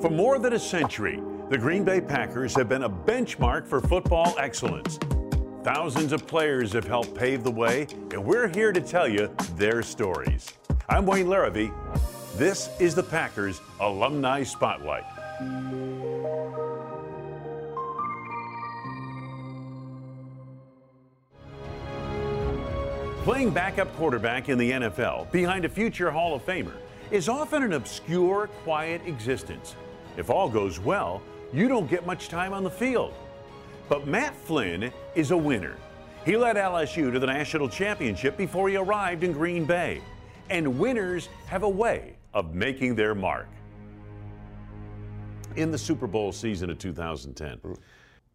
For more than a century, the Green Bay Packers have been a benchmark for football excellence. Thousands of players have helped pave the way, and we're here to tell you their stories. I'm Wayne Larrivee. This is the Packers Alumni Spotlight. Playing backup quarterback in the NFL behind a future Hall of Famer is often an obscure, quiet existence. If all goes well, you don't get much time on the field. But Matt Flynn is a winner. He led LSU to the national championship before he arrived in Green Bay. And winners have a way of making their mark. In the Super Bowl season of 2010,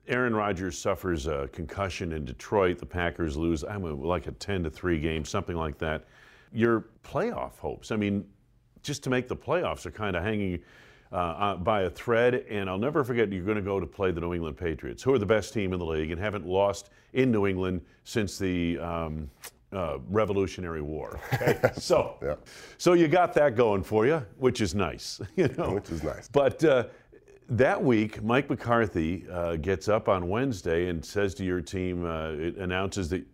Aaron Rodgers suffers a concussion in Detroit. The Packers lose, I mean, like a 10 to 3 game, something like that. Your playoff hopes, I mean, just to make the playoffs are kind of hanging uh, uh, by a thread. And I'll never forget you're going to go to play the New England Patriots, who are the best team in the league and haven't lost in New England since the um, uh, Revolutionary War. Okay? so, Yeah. so you got that going for you, which is nice. You know, Which is nice. But uh, that week, Mike McCarthy uh, gets up on Wednesday and says to your team, uh, it announces that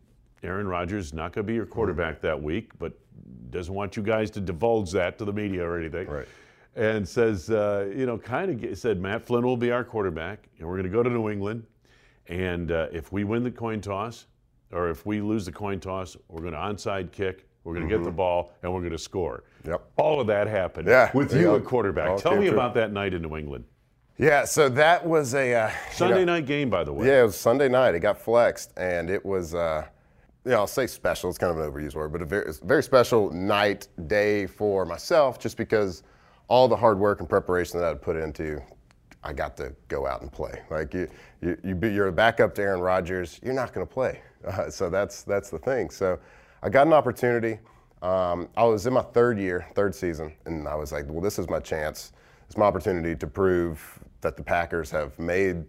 Aaron Rodgers is not going to be your quarterback that week, but doesn't want you guys to divulge that to the media or anything. Right. And says, uh, you know, kind of said Matt Flynn will be our quarterback, and we're going to go to New England, and uh, if we win the coin toss, or if we lose the coin toss, we're going to onside kick. We're going to get the ball and we're going to score. Mm-hmm. Yep. All of that happened Yeah, with you at quarterback. all Tell me true. about that night in New England. Yeah, so that was a uh, you Sunday know- night game, by the way. Yeah, it was Sunday night. It got flexed, and it was, uh, you know, I'll say special. It's kind of an overused word, but a very, a very special night, day for myself, just because all the hard work and preparation that I'd put into, I got to go out and play. Like you, you, you you're a backup to Aaron Rodgers. You're not going to play, uh, so that's that's the thing. So I got an opportunity. Um, I was in my third year, third season, and I was like, well, this is my chance. It's my opportunity to prove that the Packers have made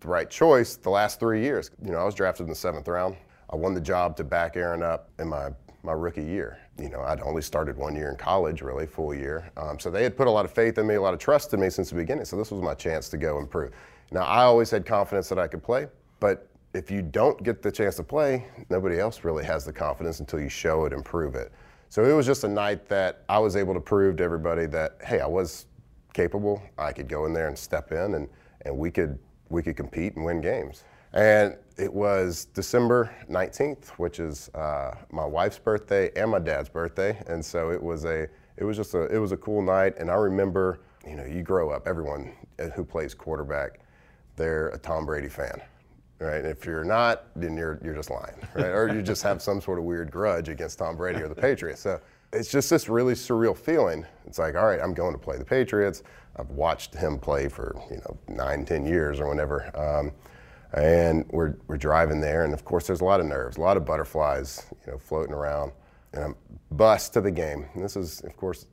the right choice the last three years. You know, I was drafted in the seventh round. I won the job to back Aaron up in my, my rookie year. You know, I'd only started one year in college, really, full year. Um, so they had put a lot of faith in me, a lot of trust in me since the beginning. So this was my chance to go and prove. Now, I always had confidence that I could play, but if you don't get the chance to play, nobody else really has the confidence until you show it and prove it. So it was just a night that I was able to prove to everybody that, hey, I was capable. I could go in there and step in, and, and we could we could compete and win games. And it was December 19th, which is uh, my wife's birthday and my dad's birthday, and so it was a it was just a it was a cool night. And I remember, you know, you grow up, everyone who plays quarterback, they're a Tom Brady fan. Right, and if you're not, then you're you're just lying, right? or you just have some sort of weird grudge against Tom Brady or the Patriots. So it's just this really surreal feeling. It's like, all right, I'm going to play the Patriots. I've watched him play for you know nine, ten years or whenever, um, and we're we're driving there, and of course there's a lot of nerves, a lot of butterflies, you know, floating around, and I'm bus to the game. And this is, of course,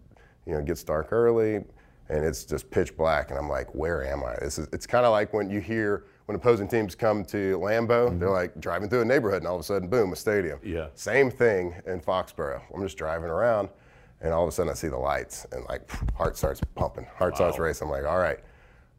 you know, it gets dark early, and it's just pitch black, and I'm like, where am I? This is, it's kind of like when you hear when opposing teams come to Lambeau, they're mm-hmm. like driving through a neighborhood, and all of a sudden, boom, a stadium. Yeah. Same thing in Foxborough. I'm just driving around, and all of a sudden I see the lights, and like heart starts pumping, heart starts racing. I'm like, all right,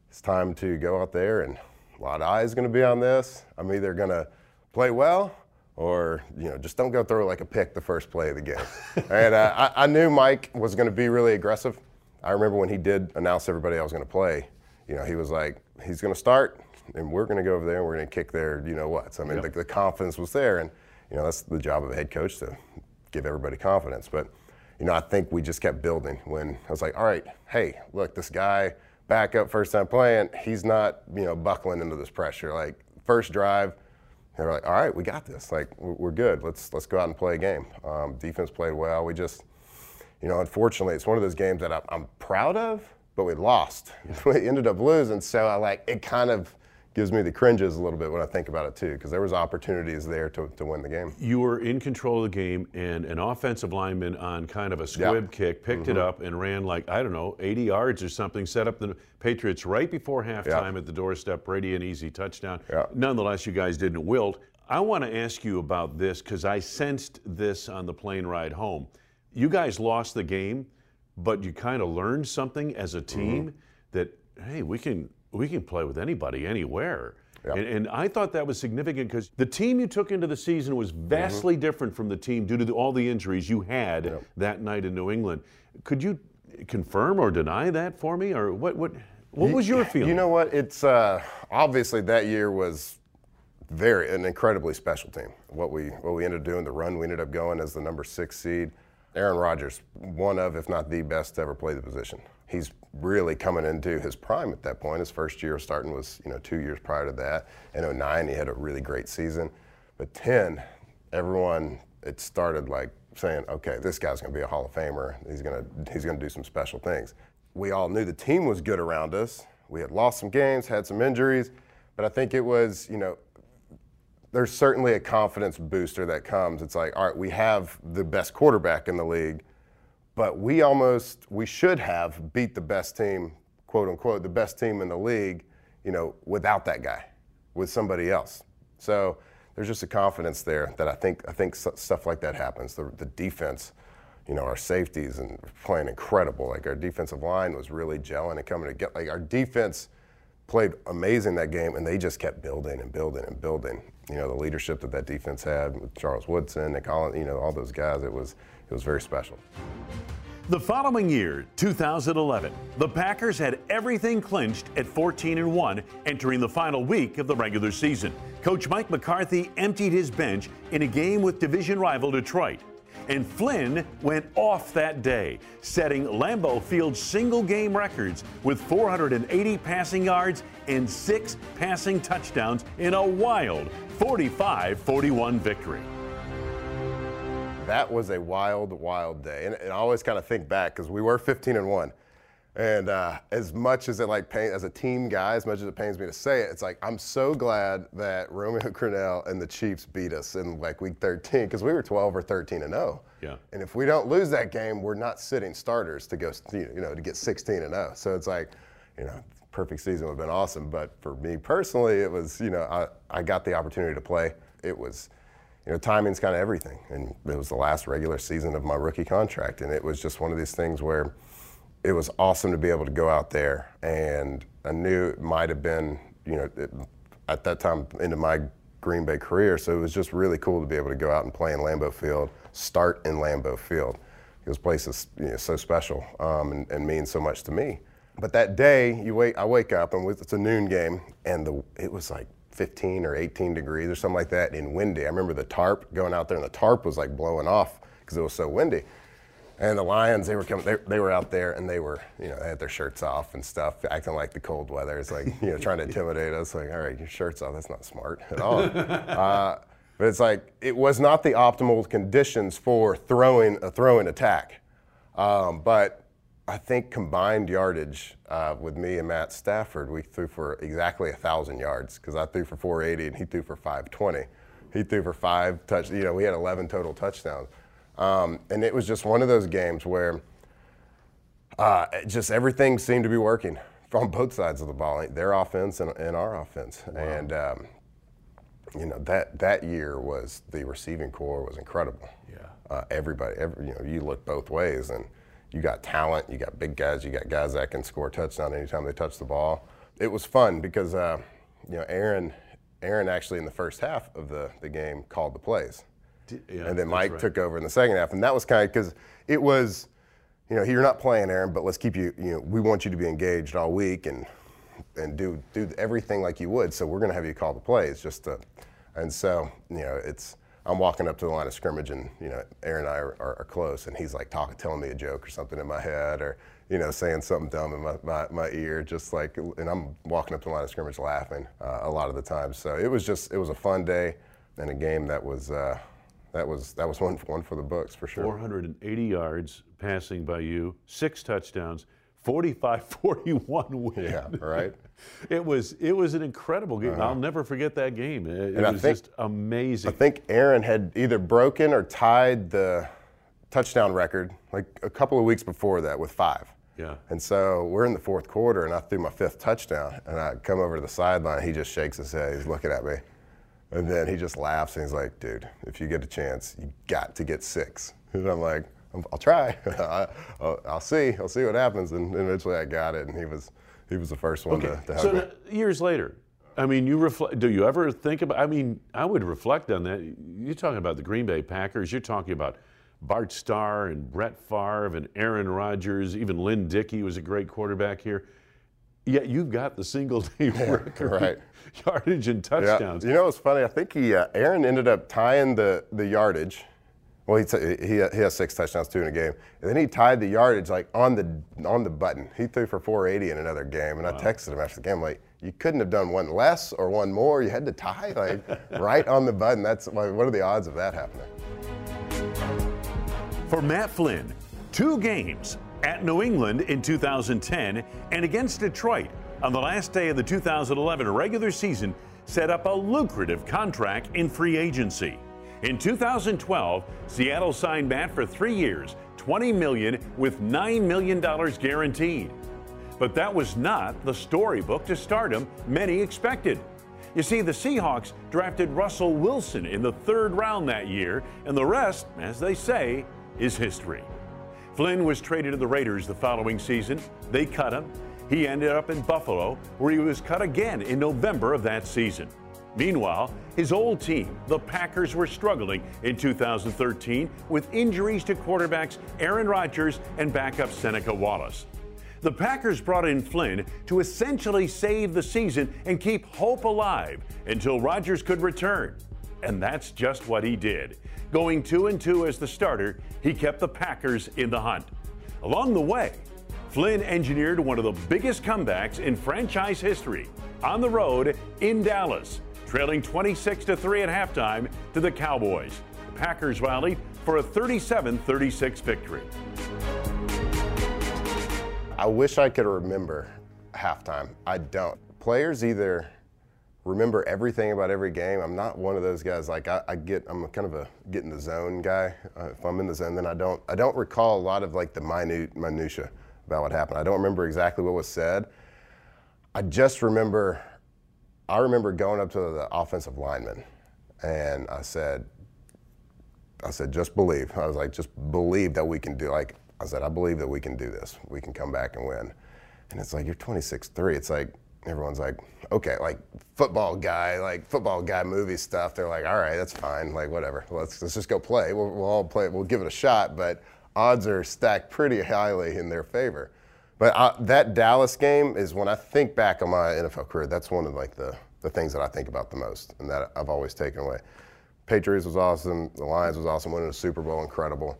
it's time to go out there, and a lot of eyes going to be on this. I'm either going to play well, or you know, just don't go throw like a pick the first play of the game. and uh, I, I knew Mike was going to be really aggressive. I remember when he did announce everybody I was going to play. You know, he was like, he's going to start, and we're going to go over there and we're going to kick their, you know what. So, I mean, the, the confidence was there, and you know, that's the job of a head coach to give everybody confidence. But you know, I think we just kept building. When I was like, all right, hey, look, this guy back up first time playing, he's not, you know, buckling into this pressure. Like first drive, they're like, all right, we got this. Like we're, we're good. Let's let's go out and play a game. Um, defense played well. We just, you know, unfortunately, it's one of those games that I'm, I'm proud of, but we lost. we ended up losing. So I like it. Kind of gives me the cringes a little bit when I think about it too, because there was opportunities there to, to win the game. You were in control of the game, and an offensive lineman on kind of a squib kick picked Mm-hmm. it up and ran like, I don't know, 80 yards or something, set up the Patriots right before halftime at the doorstep. Brady, an easy touchdown. Yeah. Nonetheless, you guys didn't wilt. I want to ask you about this because I sensed this on the plane ride home. You guys lost the game, but you kind of learned something as a team that hey, we can we can play with anybody anywhere. And, and, I thought that was significant because the team you took into the season was vastly mm-hmm. different from the team due to the, all the injuries you had yep. that night in New England. Could you confirm or deny that for me, or what? What? What was your feeling? You know what? It's uh, obviously that year was very an incredibly special team. What we what we ended up doing, the run we ended up going as the number six seed. Aaron Rodgers, one of, if not the best to ever play the position. He's really coming into his prime at that point. His first year starting was, you know, two years prior to that. In 09, he had a really great season. But 10, everyone, it started like saying, okay, this guy's going to be a Hall of Famer. He's going to he's going to do some special things. We all knew the team was good around us. We had lost some games, had some injuries, but I think it was, you know, there's certainly a confidence booster that comes. It's like, all right, we have the best quarterback in the league, but we almost we should have beat the best team, quote unquote, the best team in the league, you know, without that guy, with somebody else. So there's just a confidence there that I think I think stuff like that happens. The, the defense, you know, our safeties and playing incredible. Like our defensive line was really gelling and coming together. like our defense played amazing that game, and they just kept building and building and building. You know, the leadership that that defense had with Charles Woodson, Nick Holland, you know, all those guys. It was it was very special. The following year, 2011, the Packers had everything clinched at 14 and 1 entering the final week of the regular season. Coach Mike McCarthy emptied his bench in a game with division rival Detroit. And Flynn went off that day, setting Lambeau Field's single game records with 480 passing yards and six passing touchdowns in a wild 45 41 victory. That was a wild, wild day. And, and I always kind of think back because we were 15 and 1. And uh, as much as it like pain, as a team guy, as much as it pains me to say it, it's like I'm so glad that Romeo Crennel and the Chiefs beat us in like week 13 because we were 12 or 13 and 0. Yeah. And if we don't lose that game, we're not sitting starters to go, you know, to get 16 and 0. So it's like, you know, perfect season would have been awesome. But for me personally, it was, you know, I, I got the opportunity to play. It was, you know, timing's kind of everything. And it was the last regular season of my rookie contract. And it was just one of these things where it was awesome to be able to go out there. And I knew it might have been, you know, it, at that time into my Green Bay career. So it was just really cool to be able to go out and play in Lambeau Field, start in Lambeau Field. This place is you know, so special um, and, and means so much to me. But that day, you wake, I wake up and it's a noon game, and the, it was like 15 or 18 degrees or something like that and windy. I remember the tarp going out there and the tarp was like blowing off because it was so windy. And the Lions, they were coming, they, they, were out there and they were, you know, they had their shirts off and stuff, acting like the cold weather. It's like, you know, trying to intimidate us. Like, all right, your shirt's off. That's not smart at all. uh, but it's like, it was not the optimal conditions for throwing a throwing attack. Um, but I think combined yardage uh, with me and Matt Stafford, we threw for exactly 1,000 yards because I threw for 480 and he threw for 520. He threw for five touch. You know, we had 11 total touchdowns, um, and it was just one of those games where uh, just everything seemed to be working from both sides of the ball, their offense and, and our offense. Wow. And um, you know that that year was the receiving corps was incredible. Yeah, uh, everybody, every, you know, you look both ways and you got talent, you got big guys, you got guys that can score a touchdown anytime they touch the ball. It was fun because uh, you know Aaron, Aaron actually in the first half of the, the game called the plays, yeah, and then Mike right. took over in the second half, and that was kind of because it was, you know, you're not playing Aaron, but let's keep you, you know, we want you to be engaged all week and and do do everything like you would. So we're going to have you call the plays just to, and so you know it's I'm walking up to the line of scrimmage, and you know, Aaron and I are, are, are, close, and he's like talking, telling me a joke or something in my head, or you know, saying something dumb in my, my, my ear, just like, and I'm walking up to the line of scrimmage laughing uh, a lot of the time. So it was just, it was a fun day, and a game that was. Uh, that was that was one one for the books for sure. 480 yards passing by you, six touchdowns, 45-41 win. Yeah, right. it was it was an incredible game. Uh-huh. I'll never forget that game. It, it was think, just amazing. I think Aaron had either broken or tied the touchdown record like a couple of weeks before that with five. Yeah. And so we're in the fourth quarter, and I threw my fifth touchdown, and I come over to the sideline. He just shakes his head. He's looking at me, and then he just laughs and he's like, "Dude, if you get a chance, you got to get six. And I'm like, I'll try. I'll, I'll see. I'll see what happens. And eventually I got it, and he was he was the first one Okay. to, to so hug me. now, years later, I mean, you reflect. Do you ever think about? I mean, I would reflect on that. You're talking about the Green Bay Packers. You're talking about Bart Starr and Brett Favre and Aaron Rodgers. Even Lynn Dickey was a great quarterback here. Yet you've got the single team record right. yardage and Yeah. touchdowns. You know what's funny? I think he uh, Aaron ended up tying the the yardage. Well, he, t- he he has six touchdowns too in a game, and then he tied the yardage like on the on the button. He threw for 480 in another game, and I texted him after the game like, "You couldn't have done one less or one more. You had to tie like right on the button. That's like, what are the odds of that happening?" For Matt Flynn, two games at New England in 2010 and against Detroit on the last day of the 2011 regular season set up a lucrative contract in free agency. In 2012, Seattle signed Matt for three years, 20 million with $9 million guaranteed. But that was not the storybook to stardom many expected. You see, the Seahawks drafted Russell Wilson in the third round that year, and the rest, as they say, is history. Flynn was traded to the Raiders the following season. They cut him. He ended up in Buffalo, where he was cut again in November of that season. Meanwhile, his old team, the Packers, were struggling in 2013 with injuries to quarterbacks Aaron Rodgers and backup Seneca Wallace. The Packers brought in Flynn to essentially save the season and keep hope alive until Rodgers could return. And that's just what he did. Going 2 and 2 as the starter, he kept the Packers in the hunt. Along the way, Flynn engineered one of the biggest comebacks in franchise history on the road in Dallas, trailing 26 to 3 at halftime to the Cowboys. The Packers rallied for a 37 36 victory. I wish I could remember halftime. I don't. Players either remember everything about every game. I'm not one of those guys. Like I, I get, I'm kind of a get in the zone guy. Uh, if I'm in the zone, then I don't. I don't recall a lot of like the minute minutia about what happened. I don't remember exactly what was said. I just remember. I remember going up to the offensive lineman, and I said, I said, just believe. I was like, just believe that we can do. Like I said, I believe that we can do this. We can come back and win. And it's like you're 26-3. It's like everyone's like, okay, like football guy, like football guy movie stuff. They're like, all right, that's fine. Like whatever. Let's let's just go play. We'll, we'll all play. We'll give it a shot. But odds are stacked pretty highly in their favor. But uh, that Dallas game is when I think back on my NFL career. That's one of like the the things that I think about the most, and that I've always taken away. Patriots was awesome. The Lions was awesome. Winning the Super Bowl, incredible.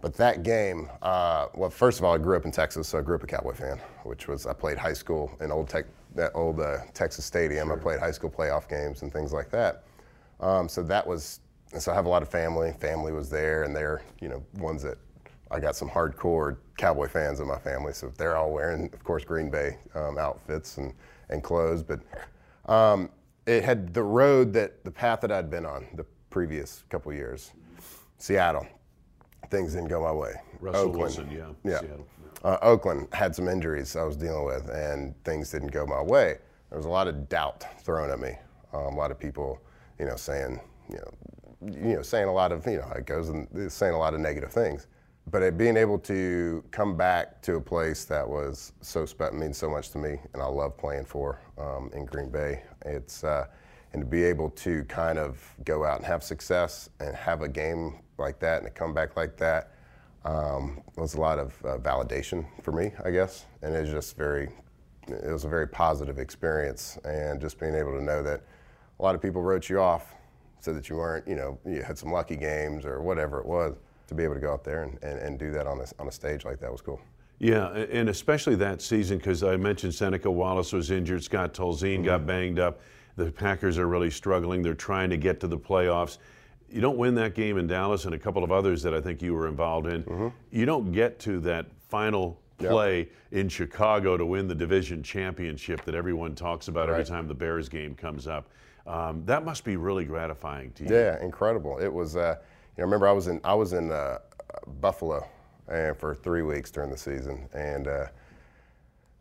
But that game, uh, well, first of all, I grew up in Texas, so I grew up a Cowboy fan, which was I played high school in old tech, that old uh, Texas Stadium. I played high school playoff games and things like that. Um, so that was, so I have a lot of family. Family was there, and they're you know ones that I got some hardcore Cowboy fans in my family, so they're all wearing, of course, Green Bay um, outfits and and clothes, but. Um, it had the road that the path that I'd been on the previous couple years. Seattle, things didn't go my way. Russell Oakland, Wilson, yeah, yeah. Seattle. Uh, Oakland had some injuries I was dealing with, and things didn't go my way. There was a lot of doubt thrown at me. Um, a lot of people, you know, saying, you know, you know, saying a lot of, you know, it goes and saying a lot of negative things. But it, being able to come back to a place that was so spe- means so much to me, and I love playing for um, in Green Bay. It's uh, and to be able to kind of go out and have success and have a game like that and a comeback like that um, was a lot of uh, validation for me, I guess, and it's just very, it was a very positive experience, and just being able to know that a lot of people wrote you off, said that you weren't, you know, you had some lucky games or whatever it was. To be able to go out there and, and, and do that on a, on a stage like that was cool. Yeah, and especially that season because I mentioned Seneca Wallace was injured, Scott Tolzien got banged up. The Packers are really struggling. They're trying to get to the playoffs. You don't win that game in Dallas and a couple of others that I think you were involved in. You don't get to that final Yep. play in Chicago to win the division championship that everyone talks about every time the Bears game comes up. Um, that must be really gratifying to you. Yeah, incredible. It was. Uh, you know, remember I was in I was in uh, Buffalo and for three weeks during the season, and uh,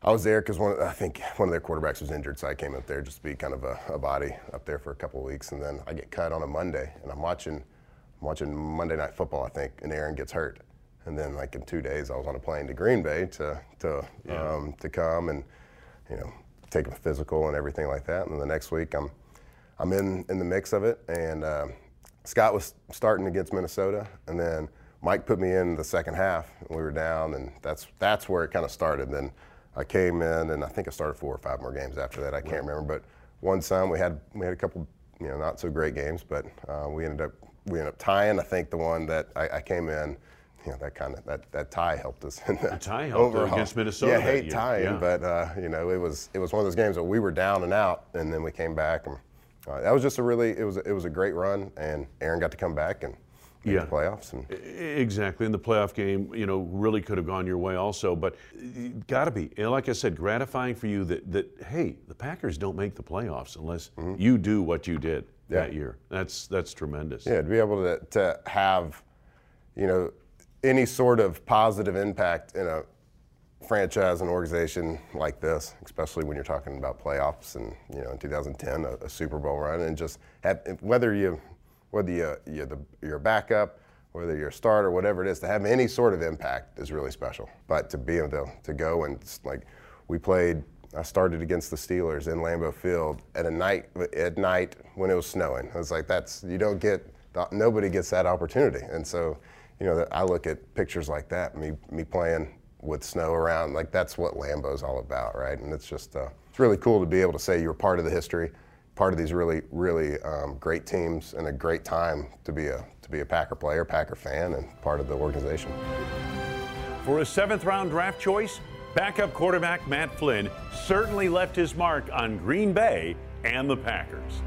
I was there because one I think one of their quarterbacks was injured, so I came up there just to be kind of a, a body up there for a couple of weeks, and then I get cut on a Monday, and I'm watching I'm watching Monday Night Football, I think, and Aaron gets hurt, And then like in two days, I was on a plane to Green Bay to to Yeah. um, to come and you know take a physical and everything like that. And then the next week, I'm I'm in in the mix of it. And um, Scott was starting against Minnesota, and then Mike put me in the second half, and we were down, and that's that's where it kind of started. Then I came in, and I think I started four or five more games after that. I can't remember, but one some. We had we had a couple, you know, not so great games, but uh, we ended up we ended up tying. I think the one that I, I came in. You know, that kind of that, that tie helped us in the, tie helped overall. against Minnesota Yeah, that hate tying, yeah. but uh, you know, it was it was one of those games that we were down and out, and then we came back, and uh, that was just a really it was it was a great run, and Aaron got to come back and Yeah. the playoffs, and Exactly. In the playoff game, you know, really could have gone your way also. But got to be, and like I said, gratifying for you that, that, hey, the Packers don't make the playoffs unless you do what you did Mm-hmm. Yeah. that year. That's, that's tremendous. yeah, to be able to to have, you know, any sort of positive impact in a franchise and organization like this, especially when you're talking about playoffs and you know in 2010 a, a Super Bowl run, and just have whether you whether you you're the you're backup, whether you're a starter, whatever it is, to have any sort of impact is really special. But to be able to, to go and like we played. I started against the Steelers in Lambeau Field at a night at night when it was snowing. I was like, that's you don't get nobody gets that opportunity, and so you know I look at pictures like that, me me playing with snow around, like that's what Lambeau's all about, right? And it's just uh, it's really cool to be able to say you're part of the history, part of these really really um, great teams, and a great time to be a to be a Packer player, Packer fan, and part of the organization. For a seventh round draft choice, backup quarterback Matt Flynn certainly left his mark on Green Bay and the Packers.